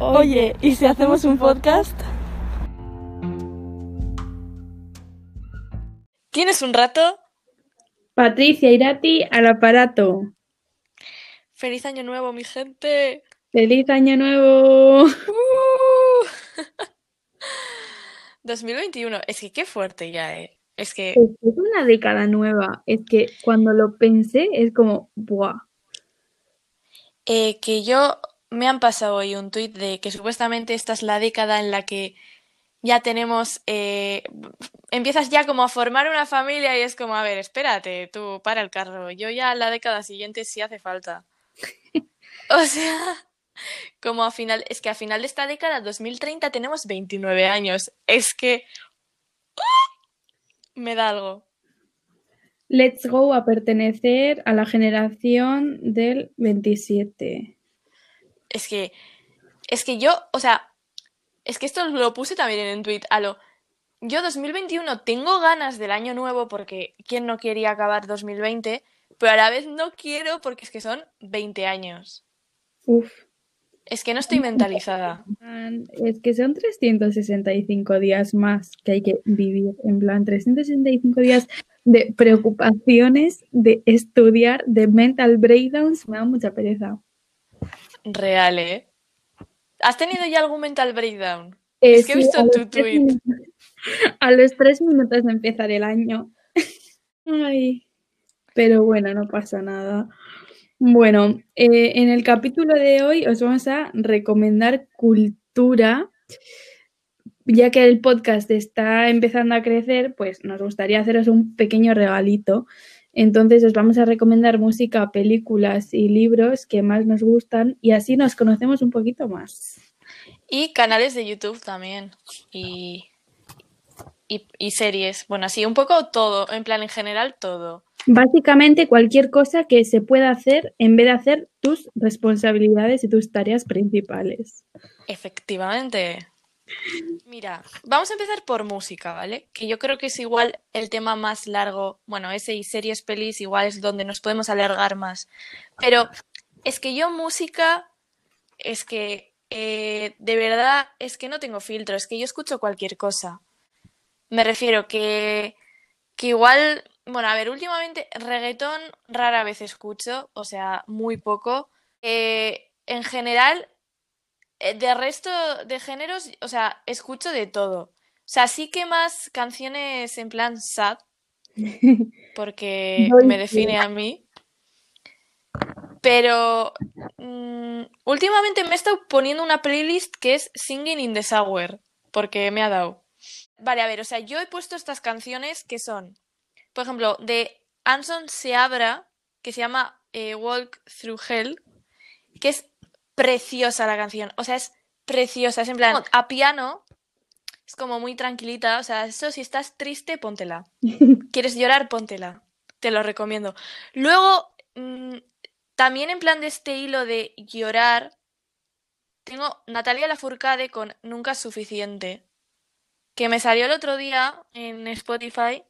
Oye, ¿y si hacemos un podcast? ¿Tienes un rato? Patricia Irati al aparato. ¡Feliz año nuevo, mi gente! ¡Feliz año nuevo! ¡Uh! 2021, es que qué fuerte ya, ¿eh? Es que... Es, es una década nueva. Es que cuando lo pensé es como, ¡buah! Eh, que yo me han pasado hoy un tuit de que supuestamente esta es la década en la que ya tenemos, eh, empiezas ya como a formar una familia y es como, a ver, espérate, tú para el carro, yo ya la década siguiente sí hace falta. O sea, como a final, es que a final de esta década, 2030, tenemos 29 años. Es que ¡ah! me da algo. Let's go a pertenecer a la generación del 27. Es que, es que yo, o sea, es que esto lo puse también en un tweet, a lo, yo 2021 tengo ganas del año nuevo porque ¿quién no quería acabar 2020? Pero a la vez no quiero porque es que son 20 años. Uf. Es que no estoy mentalizada. Es que son 365 días más que hay que vivir. En plan, 365 días de preocupaciones, de estudiar, de mental breakdowns. Me da mucha pereza. Real, ¿eh? ¿Has tenido ya algún mental breakdown? Eh, es que he visto tu tweet. minutos- A los tres minutos de empezar el año. Ay. Pero bueno, no pasa nada. Bueno, eh, en el capítulo de hoy os vamos a recomendar cultura. Ya que el podcast está empezando a crecer, pues nos gustaría haceros un pequeño regalito. Entonces os vamos a recomendar música, películas y libros que más nos gustan y así nos conocemos un poquito más. Y canales de YouTube también. Y, y, y series. Bueno, así un poco todo. En plan, en general, todo. Básicamente cualquier cosa que se pueda hacer en vez de hacer tus responsabilidades y tus tareas principales. Efectivamente. Mira, vamos a empezar por música, ¿vale? Que yo creo que es igual el tema más largo. Bueno, ese y series, pelis, igual es donde nos podemos alargar más. Pero es que yo música, es que eh, de verdad, es que no tengo filtro, es que yo escucho cualquier cosa. Me refiero que, que igual, bueno, a ver, últimamente reggaetón rara vez escucho, o sea, muy poco. Eh, en general, de resto de géneros, o sea, escucho de todo. O sea, sí que más canciones en plan sad, porque me define a mí. Pero mm, últimamente me he estado poniendo una playlist que es Singing in the Shower, porque me ha dado. Vale, a ver, o sea, yo he puesto estas canciones que son, por ejemplo, de Anson Seabra, que se llama eh, Walk Through Hell, que es preciosa la canción. O sea, es preciosa. Es en plan, a piano, es como muy tranquilita. O sea, eso si estás triste, póntela. ¿Quieres llorar? Póntela. Te lo recomiendo. Luego, mm, también en plan de este hilo de llorar, tengo Natalia Lafourcade con Nunca es suficiente, que me salió el otro día en Spotify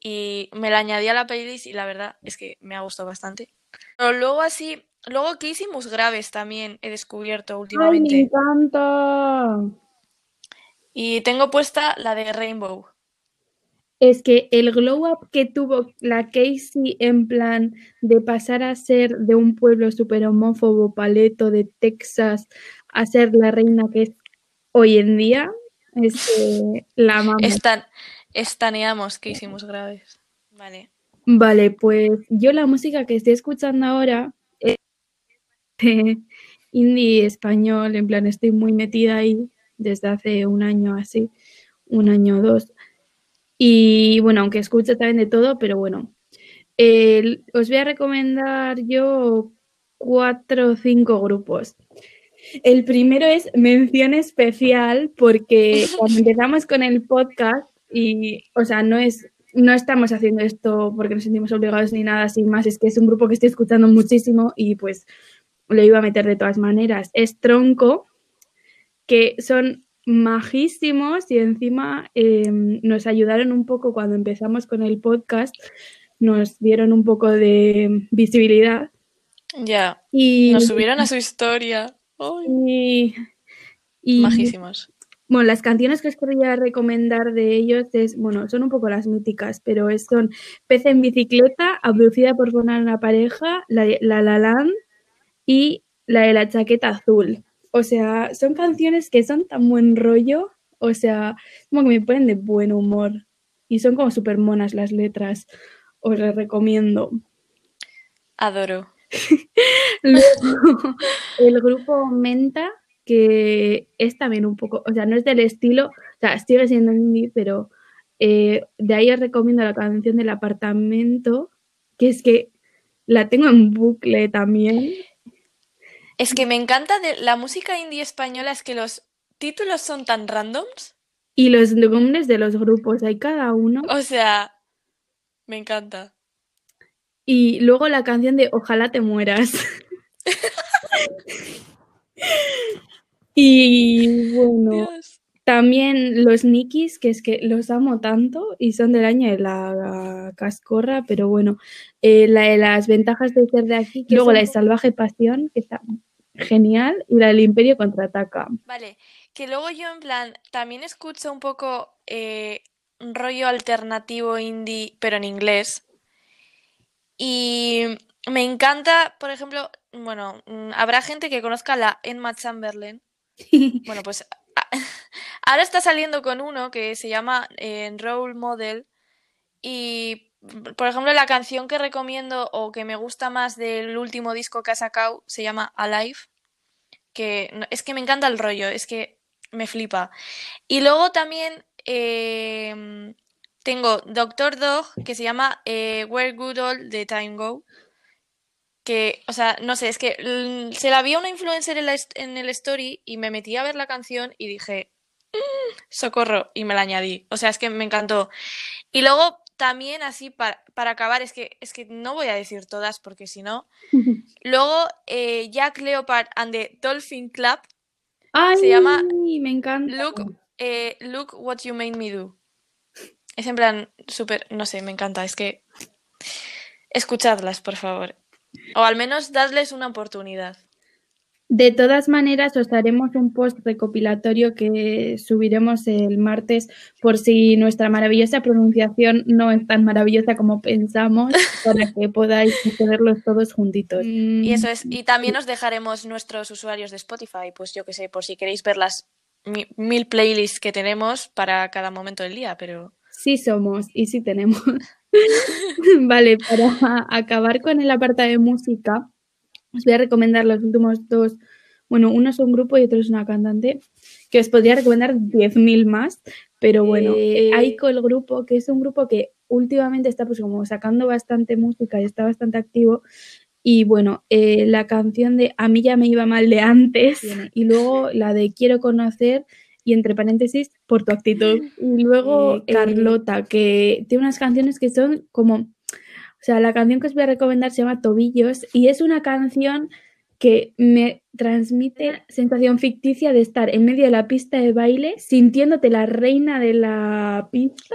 y me la añadí a la playlist y la verdad es que me ha gustado bastante. Pero luego así, luego Casey Musgraves también he descubierto ¡Ay, me últimamente. encanta! Y tengo puesta la de Rainbow. Es que el glow up que tuvo la Casey en plan de pasar a ser de un pueblo súper homófobo, paleto de Texas, a ser la reina que es hoy en día, es que la amamos. Estan, estaneamos Casey Musgraves. Vale. Vale, pues yo la música que estoy escuchando ahora es de indie español, en plan estoy muy metida ahí desde hace un año así, un año o dos. Y bueno, aunque escucho también de todo, pero bueno, os voy a recomendar yo cuatro o cinco grupos. El primero es mención especial porque cuando empezamos con el podcast y, o sea, no es, no estamos haciendo esto porque nos sentimos obligados ni nada sin más, es que es un grupo que estoy escuchando muchísimo y pues lo iba a meter de todas maneras. Es Tronco, que son majísimos y encima eh, nos ayudaron un poco cuando empezamos con el podcast, nos dieron un poco de visibilidad Ya. y, Nos subieron a su historia. Ay. y Y Majísimos. bueno, las canciones que os quería recomendar de ellos es, bueno, son un poco las míticas, pero son Pez en bicicleta, abducida por una pareja, la, la La Land y la de la chaqueta azul. O sea, son canciones que son tan buen rollo, o sea, como que me ponen de buen humor. Y son como súper monas las letras. Os las recomiendo. Adoro. Luego, el grupo Menta, que es también un poco, o sea, no es del estilo, o sea, sigue siendo indie, pero eh, de ahí os recomiendo la canción del apartamento, que es que la tengo en bucle también. Es que me encanta de la música indie española, es que los títulos son tan randoms. Y los nombres de los grupos, hay cada uno. O sea, me encanta. Y luego la canción de Ojalá te mueras. y bueno, Dios. también los Nikis, que es que los amo tanto y son del año de la cascorra, pero bueno, eh, la de las ventajas de ser de aquí, que luego la de Salvaje Pasión, que está genial, y la del Imperio contraataca. Vale, que luego yo en plan también escucho un poco eh, un rollo alternativo indie, pero en inglés. Y me encanta, por ejemplo, bueno, mm, habrá gente que conozca la Emma Chamberlain. Bueno, pues a- ahora está saliendo con uno que se llama eh, Role Model y, por ejemplo, la canción que recomiendo o que me gusta más del último disco que ha sacado se llama Alive, que es que me encanta el rollo, es que me flipa. Y luego también eh, tengo Doctor Dog, que se llama eh, Where Good All the Time Go, que, o sea, no sé, es que se la vi a una influencer en, la en el story y me metí a ver la canción y dije, "Mm, socorro, y me la añadí. O sea, es que me encantó. Y luego también así para, para acabar, es que, es que no voy a decir todas porque si no. Luego eh, Jack Leopard and the Dolphin Club, Ay, Se llama me encanta. Look, eh, Look What You Made Me Do. Es en plan súper, no sé, me encanta. Es que escuchadlas, por favor. O al menos dadles una oportunidad. De todas maneras, os haremos un post recopilatorio que subiremos el martes por si nuestra maravillosa pronunciación no es tan maravillosa como pensamos, para que podáis tenerlos todos juntitos. Y eso es. Y también os dejaremos nuestros usuarios de Spotify, pues yo que sé, por si queréis ver las mi- mil playlists que tenemos para cada momento del día, pero Sí somos y sí tenemos. Vale, para acabar con el apartado de música, os voy a recomendar los últimos dos. Bueno, uno es un grupo y otro es una cantante, que os podría recomendar 10.000 más, pero bueno, Eh, Aiko el grupo, que es un grupo que últimamente está pues como sacando bastante música y está bastante activo. Y bueno, eh, la canción de A mí ya me iba mal de antes y luego la de Quiero conocer y entre paréntesis por tu actitud. Y luego Eh, Carlota, que tiene unas canciones que son como, o sea, la canción que os voy a recomendar se llama Tobillos y es una canción que me transmite sensación ficticia de estar en medio de la pista de baile, sintiéndote la reina de la pista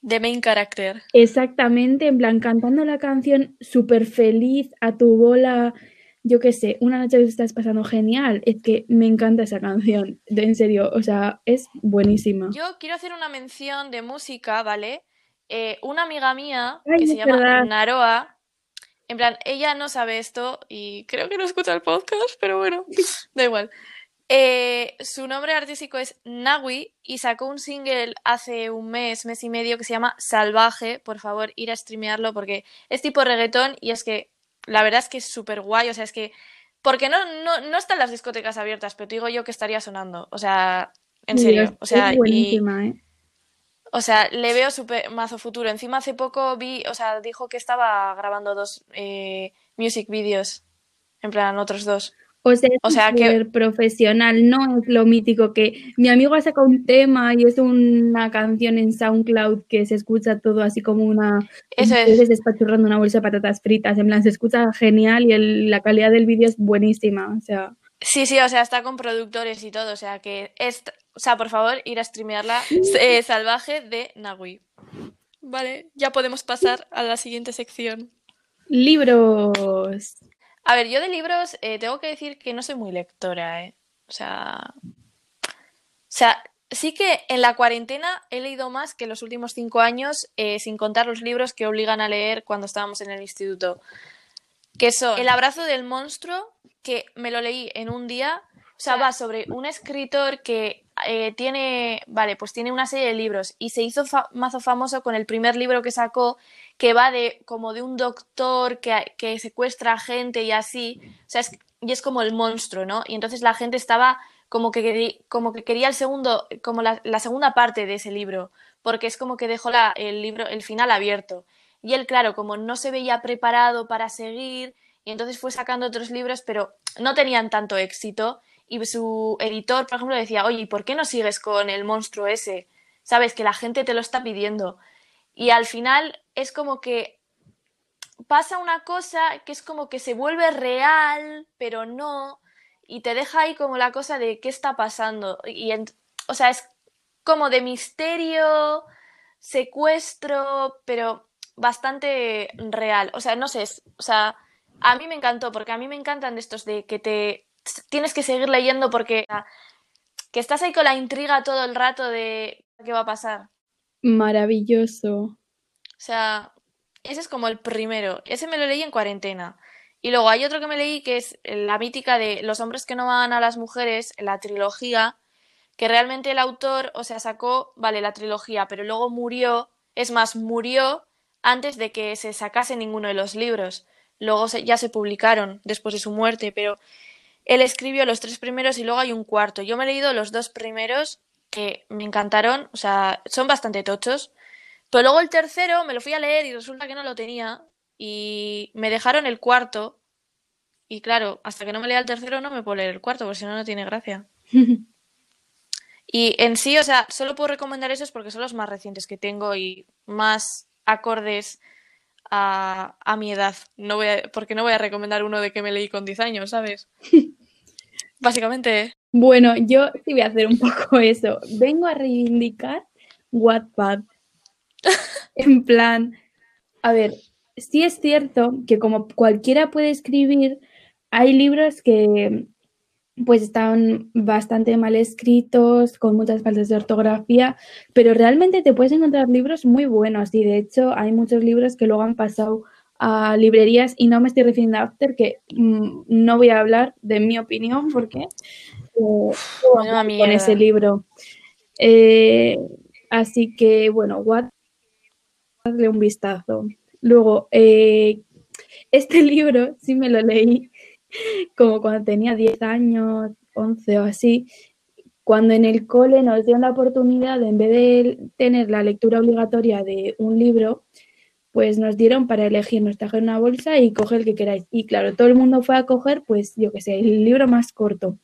de main character. Exactamente, en plan, cantando la canción súper feliz a tu bola, yo qué sé, una noche que estás pasando genial. Es que me encanta esa canción, en serio, o sea, es buenísima. Yo quiero hacer una mención de música, ¿vale? Eh, una amiga mía Ay, que se llama verdad. Naroa, en plan, ella no sabe esto y creo que no escucha el podcast, pero bueno, da igual. Eh, su nombre artístico es Nawi y sacó un single hace un mes, mes y medio que se llama Salvaje. Por favor, ir a streamearlo porque es tipo reggaetón y es que la verdad es que es súper guay. O sea, es que. Porque no, no, no están las discotecas abiertas, pero te digo yo que estaría sonando. O sea, en serio. O sea, es y. ¿eh? O sea, le veo súper mazo futuro. Encima hace poco vi, o sea, dijo que estaba grabando dos eh, music videos. En plan, otros dos. O sea, es O sea, que- profesional, no es lo mítico que mi amigo ha sacado un tema y es una canción en SoundCloud que se escucha todo así como una... Eso es. estuvieses despachurrando una bolsa de patatas fritas, en plan, se escucha genial y el- la calidad del vídeo es buenísima, o sea... Sí, sí, o sea, está con productores y todo. O sea, que es. O sea, por favor, ir a streamearla. eh, Salvaje de Nagui. Vale, ya podemos pasar a la siguiente sección. Libros. A ver, yo de libros eh, tengo que decir que no soy muy lectora, ¿eh? O sea, sea, sí que en la cuarentena he leído más que los últimos cinco años, eh, sin contar los libros que obligan a leer cuando estábamos en el instituto. Que son El abrazo del monstruo, que me lo leí en un día. O sea, va sobre un escritor que eh, tiene, vale, pues tiene una serie de libros y se hizo mazo famoso con el primer libro que sacó, que va de como de un doctor que, que secuestra gente y así. O sea, es, y es como el monstruo, ¿no? Y entonces la gente estaba como que, como que quería el segundo, como la, segunda parte de ese libro, porque es como que dejó la, el libro, el final abierto. Y él, claro, como no se veía preparado para seguir, y entonces fue sacando otros libros, pero no tenían tanto éxito. Y su editor, por ejemplo, decía, oye, ¿y por qué no sigues con el monstruo ese? Sabes que la gente te lo está pidiendo. Y al final es como que pasa una cosa que es como que se vuelve real, pero no y te deja ahí como la cosa de qué está pasando. Y o sea, es como de misterio, secuestro, pero bastante real. O sea, no sé, o sea, a mí me encantó, porque a mí me encantan estos de que te tienes que seguir leyendo porque que estás ahí con la intriga todo el rato de qué va a pasar. Maravilloso. O sea, ese es como el primero. Ese me lo leí en cuarentena. Y luego hay otro que me leí que es la mítica de Los hombres que no van a las mujeres, la trilogía, que realmente el autor, o sea, sacó, vale, la trilogía, pero luego murió, es más, murió antes de que se sacase ninguno de los libros. Luego ya se publicaron después de su muerte, pero él escribió los tres primeros y luego hay un cuarto. Yo me he leído los dos primeros que me encantaron, o sea, son bastante tochos. Pero luego el tercero me lo fui a leer y resulta que no lo tenía y me dejaron el cuarto. Y claro, hasta que no me lea el tercero no me puedo leer el cuarto, porque si no, no tiene gracia. y en sí, o sea, solo puedo recomendar esos porque son los más recientes que tengo y más acordes a, a mi edad. No voy porque no voy a recomendar uno de que me leí con 10 años, ¿sabes? Básicamente. Bueno, yo sí voy a hacer un poco eso. Vengo a reivindicar Wattpad. en plan, a ver, sí es cierto que como cualquiera puede escribir, hay libros que pues están bastante mal escritos, con muchas faltas de ortografía, pero realmente te puedes encontrar libros muy buenos y de hecho hay muchos libros que luego han pasado a librerías y no me estoy refiriendo a After, que mm, no voy a hablar de mi opinión porque eh, con ese libro. Eh, así que bueno, what, darle un vistazo. Luego, eh, este libro sí me lo leí como cuando tenía 10 años, 11 o así, cuando en el cole nos dieron la oportunidad, en vez de tener la lectura obligatoria de un libro, pues nos dieron para elegir, nos trajeron una bolsa y coger el que queráis. Y claro, todo el mundo fue a coger, pues yo qué sé, el libro más corto.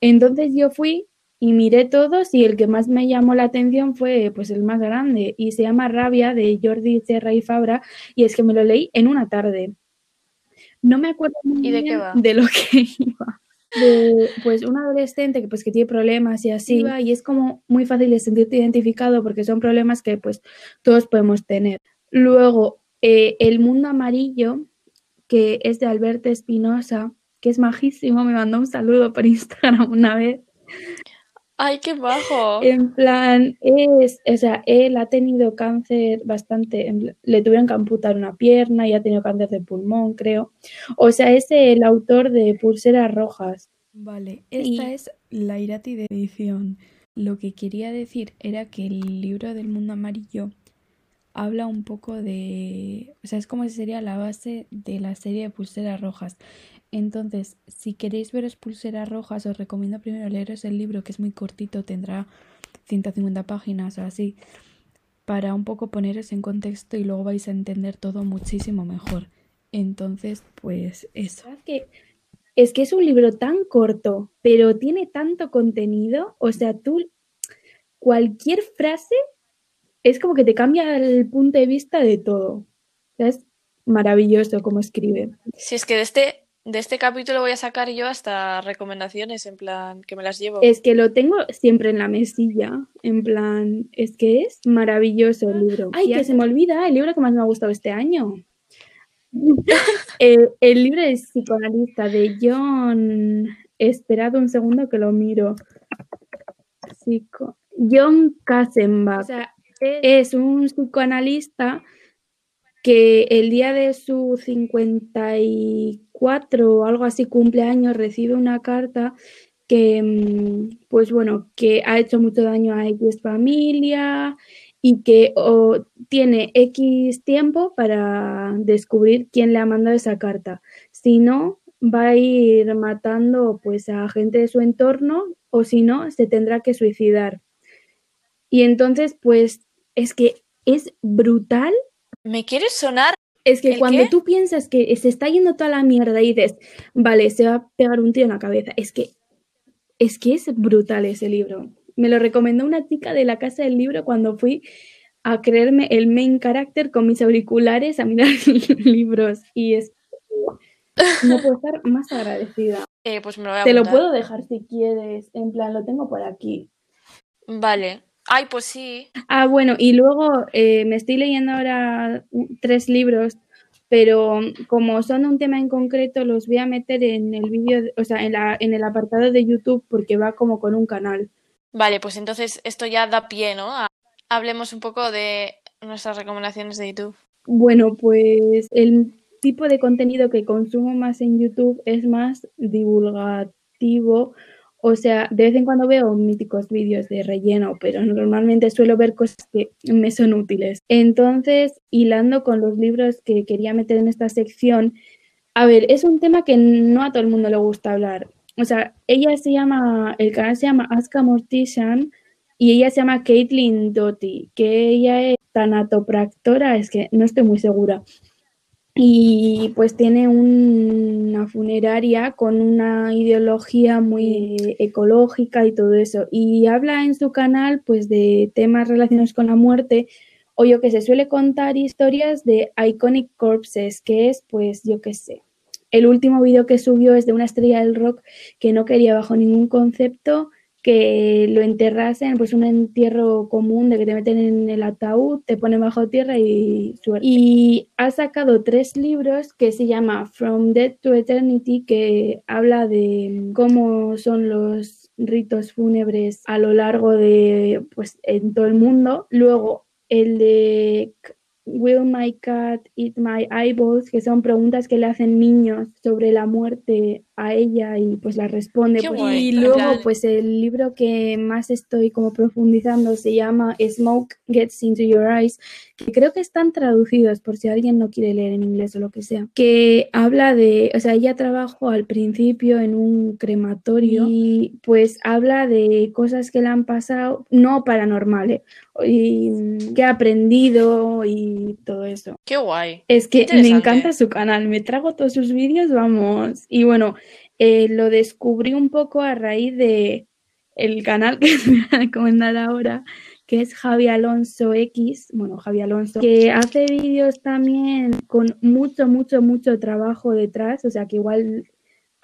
Entonces yo fui y miré todos y el que más me llamó la atención fue pues el más grande y se llama Rabia de Jordi Serra y Fabra y es que me lo leí en una tarde. No me acuerdo muy de, bien de lo que iba. De, pues un adolescente que pues que tiene problemas y así y es como muy fácil de sentirte identificado porque son problemas que pues todos podemos tener. Luego, eh, El Mundo Amarillo, que es de Alberto Espinosa, que es majísimo, me mandó un saludo por Instagram una vez. Ay, qué bajo. En plan, es, o sea, él ha tenido cáncer bastante, le tuvieron que amputar una pierna y ha tenido cáncer de pulmón, creo. O sea, es el autor de Pulseras Rojas. Vale, esta es la Irati de edición. Lo que quería decir era que el libro del mundo amarillo habla un poco de, o sea, es como si sería la base de la serie de Pulseras Rojas. Entonces, si queréis veros pulseras rojas, os recomiendo primero leeros el libro, que es muy cortito, tendrá 150 páginas o así, para un poco poneros en contexto y luego vais a entender todo muchísimo mejor. Entonces, pues eso. Es que, es que es un libro tan corto, pero tiene tanto contenido, o sea, tú cualquier frase es como que te cambia el punto de vista de todo. es maravilloso como escribe. Si es que de este de este capítulo voy a sacar yo hasta recomendaciones, en plan, que me las llevo. Es que lo tengo siempre en la mesilla, en plan, es que es maravilloso el libro. Ay, que se me olvida, el libro que más me ha gustado este año. el, el, libro de psicoanalista de John. Esperad un segundo que lo miro. psico... John Kassenbach. O sea, es un psicoanalista que el día de su 54 o algo así cumpleaños recibe una carta que, mm, pues bueno, que ha hecho mucho daño a X familia y que tiene X tiempo para descubrir quién le ha mandado esa carta. Si no, va a ir matando pues a gente de su entorno o si no, se tendrá que suicidar. Y entonces, pues es que es brutal. ¿Me quieres sonar? Es que cuando tú piensas que se está yendo toda la mierda y dices, vale, se va a pegar un tío en la cabeza, es que es que es brutal ese libro. Me lo recomendó una chica de la casa del libro cuando fui a creerme el main character con mis auriculares a mirar libros y es no puedo estar más agradecida. Eh, pues me lo voy a Te lo puedo dejar si quieres, en plan lo tengo por aquí. Vale. Ay, pues sí. Ah, bueno, y luego eh, me estoy leyendo ahora tres libros pero como son un tema en concreto, los voy a meter en el vídeo, o sea, en, la, en el apartado de YouTube porque va como con un canal. Vale, pues entonces esto ya da pie, ¿no? Hablemos un poco de nuestras recomendaciones de YouTube. Bueno, pues el tipo de contenido que consumo más en YouTube es más divulgativo o sea, de vez en cuando veo míticos vídeos de relleno, pero normalmente suelo ver cosas que me son útiles. Entonces, hilando con los libros que quería meter en esta sección, a ver, es un tema que no a todo el mundo le gusta hablar. O sea, ella se llama, el canal se llama Aska Mortician y ella se llama Caitlin Doty, que ella es tanatopractora, es que no estoy muy segura y pues tiene una funeraria con una ideología muy ecológica y todo eso. Y habla en su canal pues de temas relacionados con la muerte o yo que se suele contar historias de Iconic Corpses, que es pues yo que sé. El último vídeo que subió es de una estrella del rock que no quería bajo ningún concepto que lo enterrasen, pues un entierro común de que te meten en el ataúd, te ponen bajo tierra y suerte. Y ha sacado tres libros que se llama From Death to Eternity, que habla de cómo son los ritos fúnebres a lo largo de, pues, en todo el mundo. Luego, el de Will my cat eat my eyeballs? Que son preguntas que le hacen niños sobre la muerte a ella y pues la responde. Pues, y luego pues el libro que más estoy como profundizando se llama Smoke Gets Into Your Eyes, que creo que están traducidos por si alguien no quiere leer en inglés o lo que sea, que habla de, o sea, ella trabajó al principio en un crematorio y pues habla de cosas que le han pasado, no paranormales, y que ha aprendido y todo eso. Qué guay. Es que me encanta su canal, me trago todos sus vídeos, vamos. Y bueno, eh, lo descubrí un poco a raíz de el canal que voy a recomendar ahora, que es Javi Alonso X, bueno, Javi Alonso, que hace vídeos también con mucho, mucho, mucho trabajo detrás, o sea que igual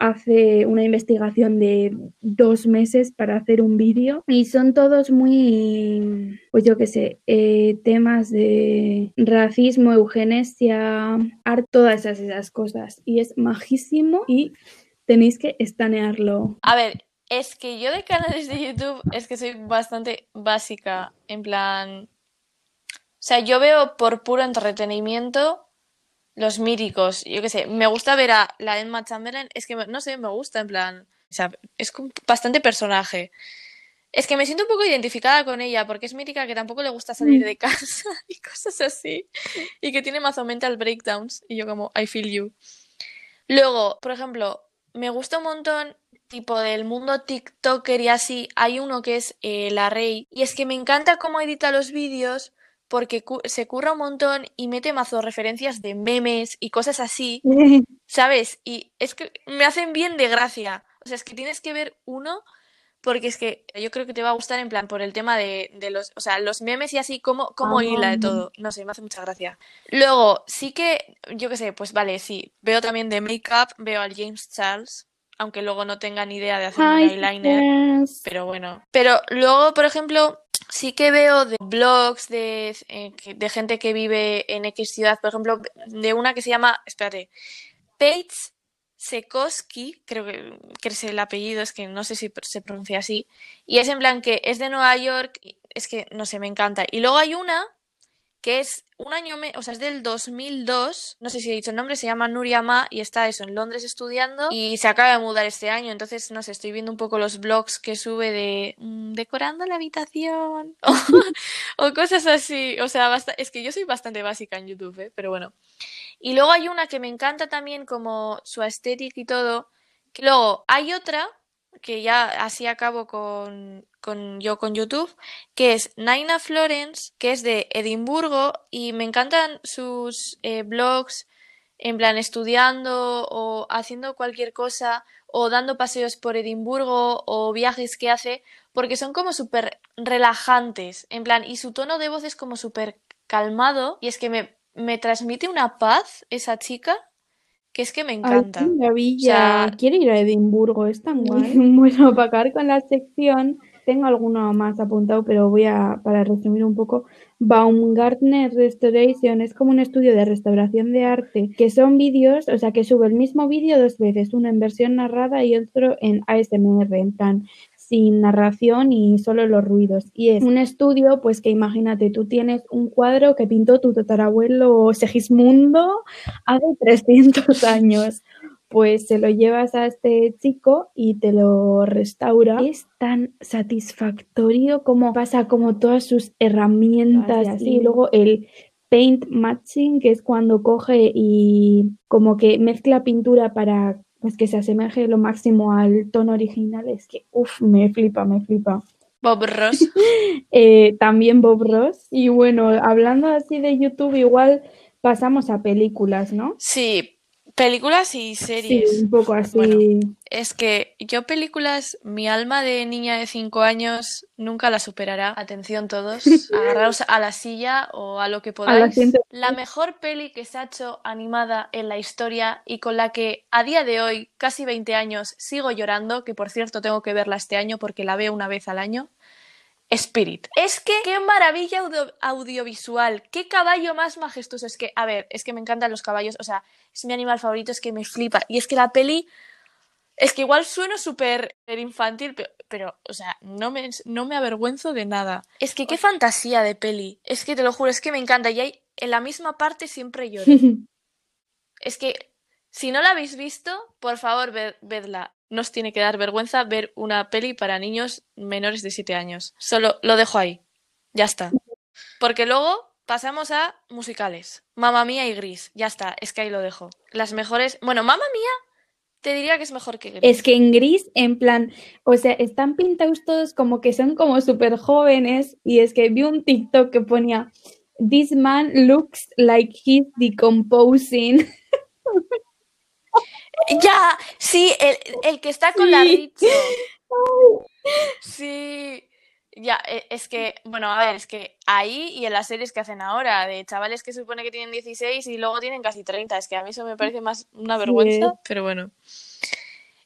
hace una investigación de dos meses para hacer un vídeo y son todos muy, pues yo qué sé, eh, temas de racismo, eugenesia, art, todas esas cosas. Y es majísimo y tenéis que estanearlo. A ver, es que yo de canales de YouTube es que soy bastante básica, en plan... O sea, yo veo por puro entretenimiento los míticos. Yo qué sé, me gusta ver a la Emma Chamberlain, es que no sé, me gusta, en plan... O sea, es bastante personaje. Es que me siento un poco identificada con ella, porque es mítica que tampoco le gusta salir mm. de casa y cosas así. Y que tiene más o mental breakdowns. Y yo como, I feel you. Luego, por ejemplo, me gusta un montón, tipo del mundo TikToker y así, hay uno que es eh, La Rey, y es que me encanta cómo edita los vídeos porque se curra un montón y mete mazo referencias de memes y cosas así, ¿sabes? Y es que me hacen bien de gracia. O sea, es que tienes que ver uno porque es que yo creo que te va a gustar en plan por el tema de, los, o sea, los memes y así, cómo, cómo ah, hila de todo. No sé, me hace mucha gracia. Luego, sí que, yo qué sé, pues vale, sí, veo también de make-up, veo al James Charles, aunque luego no tenga ni idea de hacer un eyeliner, pero bueno. Pero luego, por ejemplo, sí que veo de blogs de, eh, de gente que vive en X ciudad, por ejemplo, de una que se llama, espérate, Pates Sekoski, creo que, que es el apellido, es que no sé si se pronuncia así, y es en plan que es de Nueva York, es que no sé, me encanta. Y luego hay una que es un año, o sea, es del 2002, no sé si he dicho el nombre, se llama Nuria Ma y está eso en Londres estudiando y se acaba de mudar este año, entonces no sé, estoy viendo un poco los blogs que sube de mm, decorando la habitación o, cosas así, o sea, es que yo soy bastante básica en YouTube, ¿eh? pero bueno. Y luego hay una que me encanta también como su estética y todo, que luego hay otra que ya así acabo con, con yo con YouTube, que es Naina Florence, que es de Edimburgo y me encantan sus eh, blogs en plan estudiando o haciendo cualquier cosa o dando paseos por Edimburgo o viajes que hace porque son como súper relajantes, en plan, y su tono de voz es como súper calmado y es que me, me transmite una paz esa chica que es que me encanta. Ay, maravilla. Quiero ir a Edimburgo, es tan guay. bueno, para acabar con la sección, tengo alguno más apuntado, pero voy a, para resumir un poco, Baumgartner Restoration es como un estudio de restauración de arte, que son vídeos, o sea, que sube el mismo vídeo dos veces, uno en versión narrada y otro en ASMR, en plan, sin narración y solo los ruidos. Y es un estudio, pues que imagínate, tú tienes un cuadro que pintó tu tatarabuelo Segismundo hace 300 años. Pues se lo llevas a este chico y te lo restaura. Es tan satisfactorio como pasa como todas sus herramientas y luego el paint matching, que es cuando coge y como que mezcla pintura para pues que se asemeje lo máximo al tono original, es que, uff, me flipa, me flipa. Bob Ross. Eh, también Bob Ross. Y bueno, hablando así de YouTube, igual pasamos a películas, ¿no? Sí, Películas y series. Sí, un poco así. es que yo películas, mi alma de niña de 5 años nunca la superará. Atención todos, agarraos a la silla o a lo que podáis. La mejor peli que se ha hecho animada en la historia y con la que a día de hoy, casi 20 años, sigo llorando, que por cierto tengo que verla este año porque la veo una vez al año, Spirit. Es que qué maravilla audiovisual, qué caballo más majestuoso. Es que, a ver, es que me encantan los caballos, o sea, es mi animal favorito, es que me flipa. Y es que la peli, es que igual sueno súper infantil, pero, o sea, no me, no me avergüenzo de nada. Es que qué fantasía de peli. Es que te lo juro, es que me encanta. Y hay, en la misma parte siempre lloro. es que, si no la habéis visto, por favor, vedla no os tiene que dar vergüenza ver una peli para niños menores de 7 años. Solo lo dejo ahí. Ya está. Porque luego pasamos a musicales. Mamma Mía y Gris. Ya está, es que ahí lo dejo. Las mejores. Bueno, Mamma Mía te diría que es mejor que Gris. Es que en Gris, en plan, o sea, están pintados todos como que son como súper jóvenes. Y es que vi un TikTok que ponía: This man looks like he's decomposing. Ya, sí, el, el que está con la Richo. Sí. Ya, e, es que, bueno, a ver, es que ahí y en las series que hacen ahora, de chavales que supone que tienen 16 y luego tienen casi 30, es que a mí eso me parece más una vergüenza, pero bueno.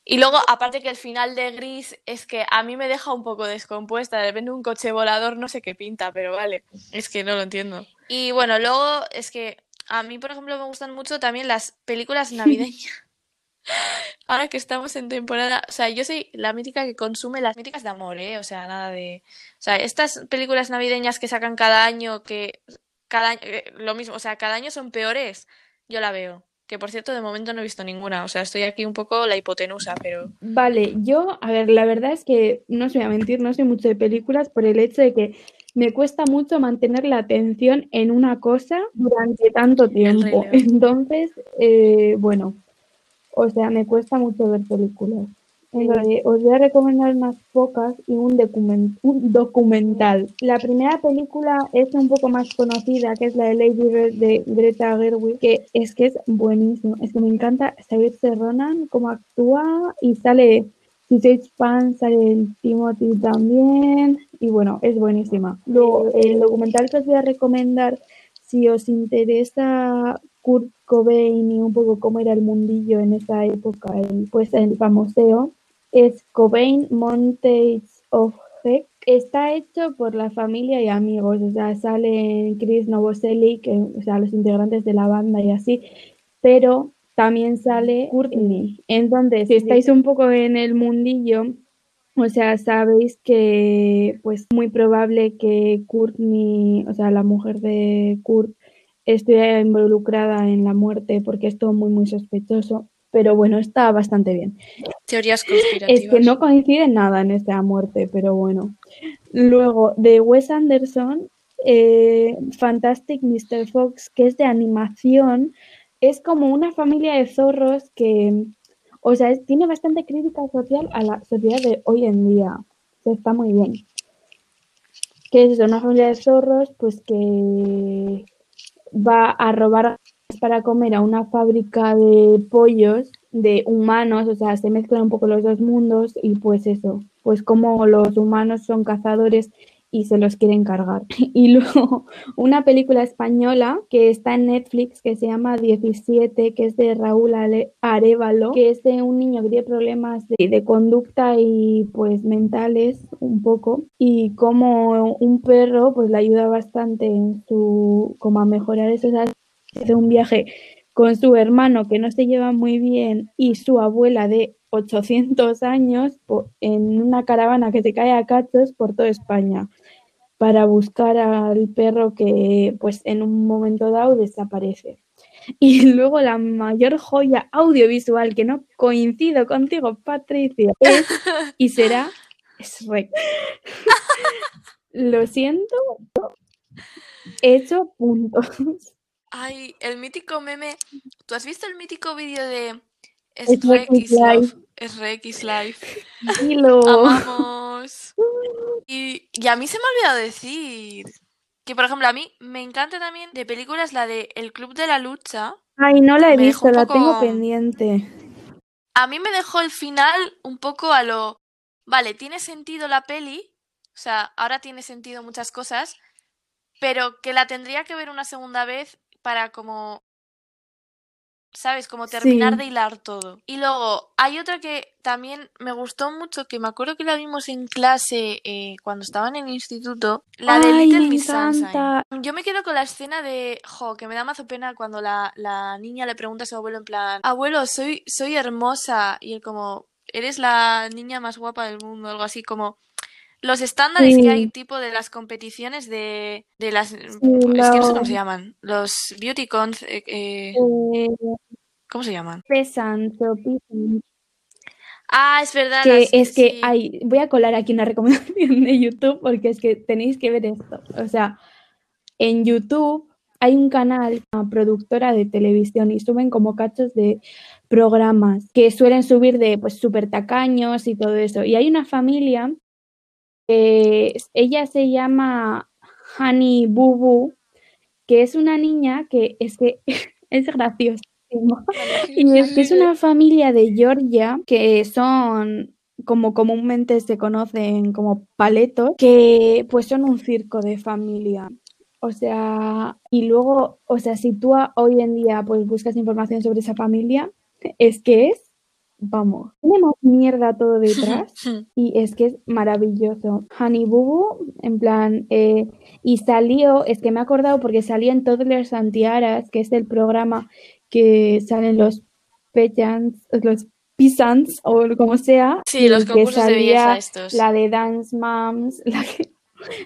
Y luego, aparte que el final de Gris es que a mí me deja un poco descompuesta, de repente un coche volador no sé qué pinta, pero vale, es que no lo entiendo. Y bueno, luego es que a mí, por ejemplo, me gustan mucho también las películas navideñas. Ahora que estamos en temporada, o sea, yo soy la mítica que consume las míticas de amor, ¿eh? O sea, nada de... O sea, estas películas navideñas que sacan cada año, que cada año, eh, lo mismo, o sea, cada año son peores, yo la veo. Que por cierto, de momento no he visto ninguna, o sea, estoy aquí un poco la hipotenusa, pero... Vale, yo, a ver, la verdad es que no os voy a mentir, no sé mucho de películas por el hecho de que me cuesta mucho mantener la atención en una cosa durante tanto tiempo. Entonces, eh, bueno, o sea, me cuesta mucho ver películas. os voy a recomendar unas pocas y un, documental. La primera película es un poco más conocida, que es la de Lady Bird de Greta Gerwig, que es que es buenísimo. Es que me encanta Saoirse Ronan, cómo actúa y sale, si sois fan, sale el Timothy también. Y bueno, es buenísima. Luego, el documental que os voy a recomendar, si os interesa Kurt Cobain y un poco cómo era el mundillo en esa época, el, pues el famoseo, es Cobain Montage of Heck. Está hecho por la familia y amigos, o sea, salen Chris Novoselic, o sea, los integrantes de la banda y así, pero también sale Courtney. Entonces, si estáis un poco en el mundillo, o sea, sabéis que pues muy probable que Courtney, o sea, la mujer de Kurt, esté involucrada en la muerte porque es todo muy, muy sospechoso. Pero bueno, está bastante bien. Teorías conspirativas. Es que no coincide nada en esta muerte, pero bueno. Luego, de Wes Anderson, eh, Fantastic Mr. Fox, que es de animación, es como una familia de zorros que, o sea, tiene bastante crítica social a la sociedad de hoy en día. O está muy bien. Que es una familia de zorros, pues que va a robar para comer a una fábrica de pollos de humanos, o sea, se mezclan un poco los dos mundos y pues eso, pues como los humanos son cazadores y se los quieren cargar. Y luego una película española que está en Netflix que se llama 17, que es de Raúl Arevalo, que es de un niño que tiene problemas de, de conducta y pues mentales un poco y como un perro pues le ayuda bastante en su como a mejorar eso, hace un viaje con su hermano que no se lleva muy bien y su abuela de 800 años en una caravana que se cae a cachos por toda España para buscar al perro que pues en un momento dado desaparece. Y luego la mayor joya audiovisual que no coincido contigo, Patricia, es y será Shrek. Lo siento, hecho puntos. Ay, el mítico meme. ¿Tú has visto el mítico vídeo de Shrek is Life? Shrek is Life. Amamos. Y, y a mí se me ha olvidado decir que, por ejemplo, a mí me encanta también de películas la de El Club de la Lucha. Ay, no la he visto, la tengo pendiente. A mí me dejó el final un poco a lo. Vale, tiene sentido la peli. O sea, ahora tiene sentido muchas cosas. Pero que la tendría que ver una segunda vez para como ¿sabes? Como terminar de hilar todo. Y luego hay otra que también me gustó mucho, que me acuerdo que la vimos en clase eh, cuando estaba en el instituto, la de Little Miss Sunshine. Yo me quedo con la escena de, jo, que me da mazo pena cuando la, la niña le pregunta a su abuelo en plan, abuelo, soy, soy hermosa, y él como, eres la niña más guapa del mundo, algo así como los estándares que hay tipo de las competiciones de, de las es que no sé cómo se llaman los beauty cons eh, eh, eh, ¿cómo se llaman? Pesan, Ah, es verdad. Que es que hay, voy a colar aquí una recomendación de YouTube porque es que tenéis que ver esto. O sea, en YouTube hay un canal, una productora de televisión y suben como cachos de programas que suelen subir de pues súper tacaños y todo eso. Y hay una familia eh, ella se llama Honey Boo que es una niña que es que es graciosa. Y es que es una familia de Georgia que son como comúnmente se conocen como paletos, que pues son un circo de familia. O sea, y luego, o sea, si tú hoy en día pues buscas información sobre esa familia, es que es vamos, tenemos mierda todo detrás y es que es maravilloso. Honey en plan, eh, y salió, es que me he acordado porque salía en todas las Santiaras, que es el programa que salen los Pechans, los Pisans o como sea. Sí, los concursos de belleza estos. La de Dance Moms, la que,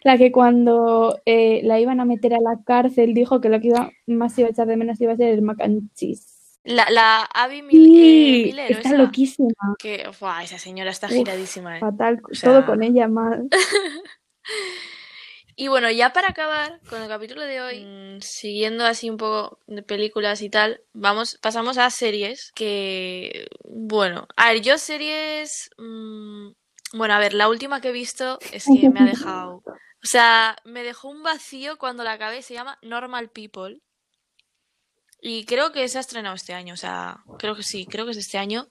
la que cuando eh, la iban a meter a la cárcel dijo que lo que iba más iba a echar de menos iba a ser el mac and cheese. La, la Abby Mil eh, está loquísima. Que, esa señora está giradísima. Eh. Fatal, todo con ella mal. y bueno, ya para acabar con el capítulo de hoy, mm, siguiendo así un poco de películas y tal, vamos, pasamos a series que, bueno, a ver, yo series, mm, bueno, a ver, la última que he visto es que me ha dejado, o sea, me dejó un vacío cuando la acabé, se llama Normal People. Y creo que se ha estrenado este año, o sea, creo que sí, creo que es este año.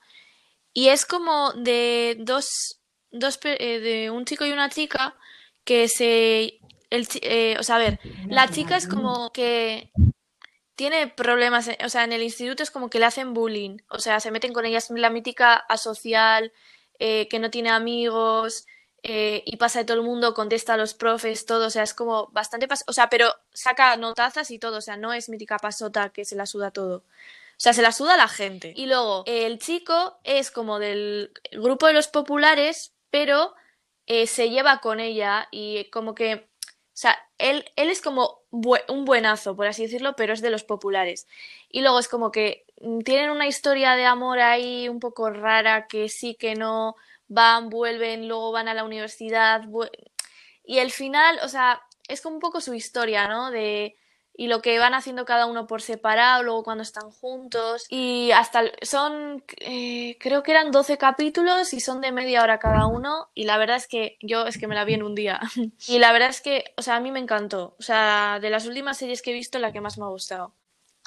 Y es como de dos, dos eh, de un chico y una chica que se... El, eh, o sea, a ver, la chica es como que tiene problemas, eh, o sea, en el instituto es como que le hacen bullying, o sea, se meten con ella, es la mítica asocial, que no tiene amigos, eh, y pasa de todo el mundo, contesta a los profes, todo, o sea, es como bastante, o sea, pero saca notazas y todo, o sea, no es mítica pasota que se la suda todo. O sea, se la suda a la gente. Y luego, el chico es como del grupo de los populares, pero eh, se lleva con ella y como que, sea, él, él es como un buenazo, por así decirlo, pero es de los populares. Y luego es como que mm, tienen una historia de amor ahí un poco rara, que sí, que no, van, vuelven, luego van a la universidad. Y el final, o sea, es como un poco su historia, ¿no? De y lo que van haciendo cada uno por separado, luego cuando están juntos. Y hasta son, eh, creo que eran 12 capítulos y son de media hora cada uno. Y la verdad es que yo es que me la vi en un día. y la verdad es que, o sea, a mí me encantó. O sea, de las últimas series que he visto, la que más me ha gustado.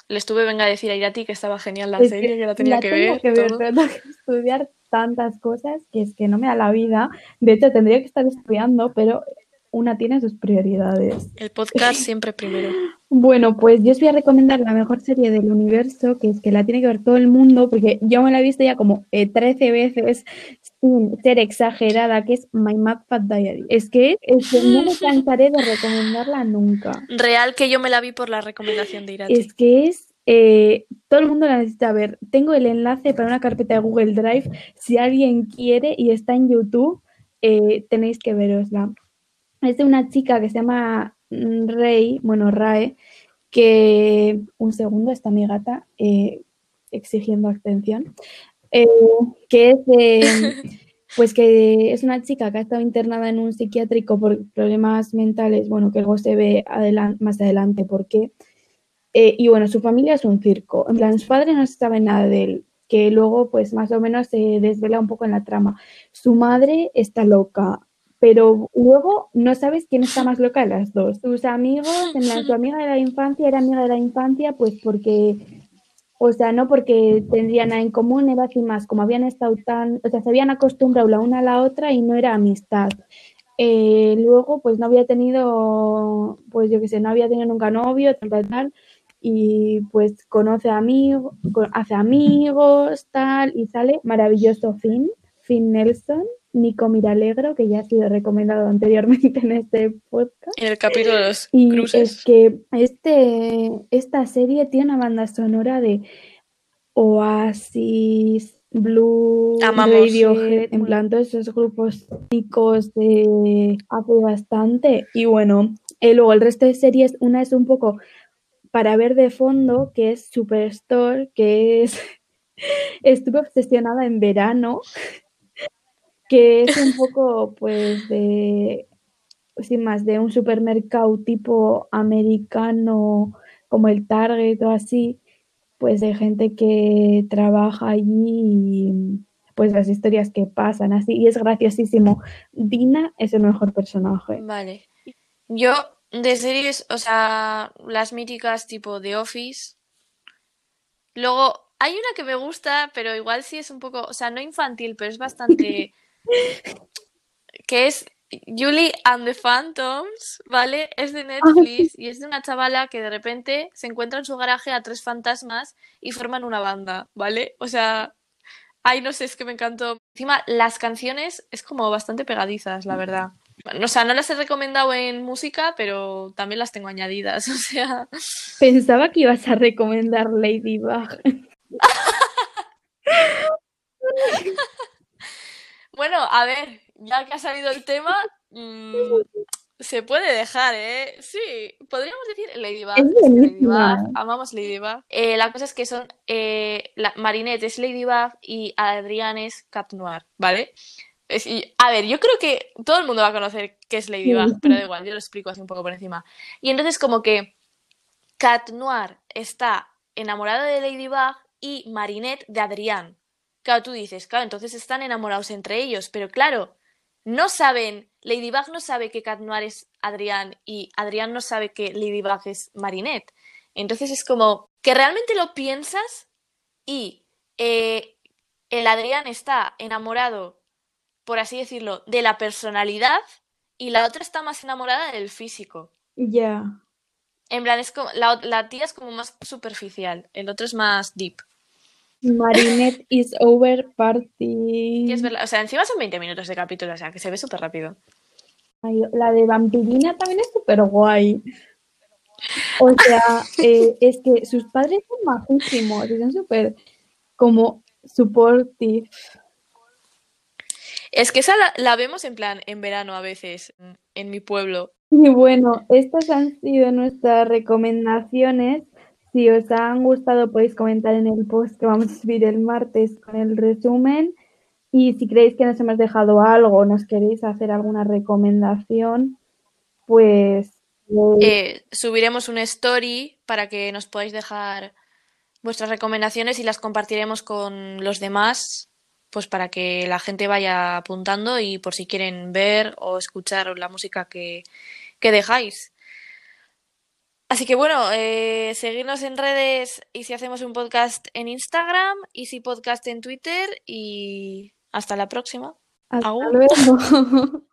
Le estuve, venga a decir a Irati que estaba genial la serie, que, la tenía que ver. Que ver tengo que estudiar tantas cosas que es que no me da la vida. De hecho, tendría que estar estudiando, pero una tiene sus prioridades. El podcast siempre primero. Bueno, pues yo os voy a recomendar la mejor serie del universo, que es que la tiene que ver todo el mundo, porque yo me la he visto ya como 13 eh, veces sin ser exagerada, que es My Mad Fat Diary. Es que, no me cansaré de recomendarla nunca. Real que yo me la vi por la recomendación de Irati. Es que es eh, todo el mundo la necesita ver. Tengo el enlace para una carpeta de Google Drive. Si alguien quiere y está en YouTube, eh, tenéis que verosla es de una chica que se llama mm, Rey, bueno, Rae, que un segundo está mi gata eh, exigiendo atención, eh, que es pues que es una chica que ha estado internada en un psiquiátrico por problemas mentales, bueno, que luego se ve más adelante por qué. Eh, y bueno, su familia es un circo. En plan, su padre no se sabe nada de él, que luego pues más o menos se desvela un poco en la trama. Su madre está loca, pero luego no sabes quién está más loca de las dos. Tus amigos, en la, tu amiga de la infancia era amiga de la infancia, pues porque, o sea, no porque tendrían nada en común, era así más, como habían estado tan, o sea, se habían acostumbrado la una a la otra y no era amistad. Eh, luego, pues no había tenido, pues yo qué sé, no había tenido nunca novio, tal, tal, tal, y pues conoce amigos, hace amigos, tal, y sale maravilloso Finn, Finn Nelson, Nico Miralegro, que ya ha sido recomendado anteriormente en este podcast. En el capítulo de los y Es que este, esta serie tiene una banda sonora de Oasis, Blue, Radiohead, en plan todos esos grupos chicos de hace bastante. Y bueno, eh, luego el resto de series, una es un poco para ver de fondo, que es Superstore, que es... Estuve obsesionada en verano que es un poco, pues, de, sin más, de un supermercado tipo americano, como el Target o así, pues de gente que trabaja allí y pues las historias que pasan así, y es graciosísimo. Dina es el mejor personaje. Vale. Yo, de series, o sea, las míticas tipo The Office. Luego, hay una que me gusta, pero igual sí es un poco, o sea, no infantil, pero es bastante que es Julie and the Phantoms, ¿vale? Es de Netflix y es de una chavala que de repente se encuentra en su garaje a tres fantasmas y forman una banda, ¿vale? O sea, ay, no sé, es que me encantó. Encima, las canciones es como bastante pegadizas, la verdad. O sea, no las he recomendado en música, pero también las tengo añadidas, o sea... Pensaba que ibas a recomendar Ladybug. Bueno, a ver, ya que ha salido el tema, mm, se puede dejar, ¿eh? Sí, podríamos decir Ladybug. Ladybug amamos Ladybug. Eh, la cosa es que son. Eh, la, Marinette es Ladybug y Adrián es Cat Noir, ¿vale? a ver, yo creo que todo el mundo va a conocer qué es Ladybug, pero da igual, yo lo explico así un poco por encima. Y entonces, como que Cat Noir está enamorada de Ladybug y Marinette de Adrián. Claro, tú dices, claro, entonces están enamorados entre ellos, pero claro, no saben, Ladybug no sabe que Cat Noir es Adrián y Adrián no sabe que Ladybug es Marinette. Entonces es como que realmente lo piensas y eh, el Adrián está enamorado, por así decirlo, de la personalidad y la otra está más enamorada del físico. Ya. En plan, es como, la, la tía es como más superficial, el otro es más deep. Marinette is over party. es verdad. O sea, encima son 20 minutos de capítulo, o sea, que se ve súper rápido. la de Vampirina también es súper guay. O sea, eh, es que sus padres son majísimos son súper como supportive. Es que esa la, la vemos en plan en verano a veces en mi pueblo. Y bueno, estas han sido nuestras recomendaciones. Si os han gustado podéis comentar en el post que vamos a subir el martes con el resumen. Y si creéis que nos hemos dejado algo nos queréis hacer alguna recomendación, pues eh, Eh, subiremos un story para que nos podáis dejar vuestras recomendaciones y las compartiremos con los demás, pues para que la gente vaya apuntando y por si quieren ver o escuchar la música que, que dejáis. Así que bueno, eh, seguirnos en redes y si hacemos un podcast en Instagram y si podcast en Twitter y hasta la próxima. hasta luego.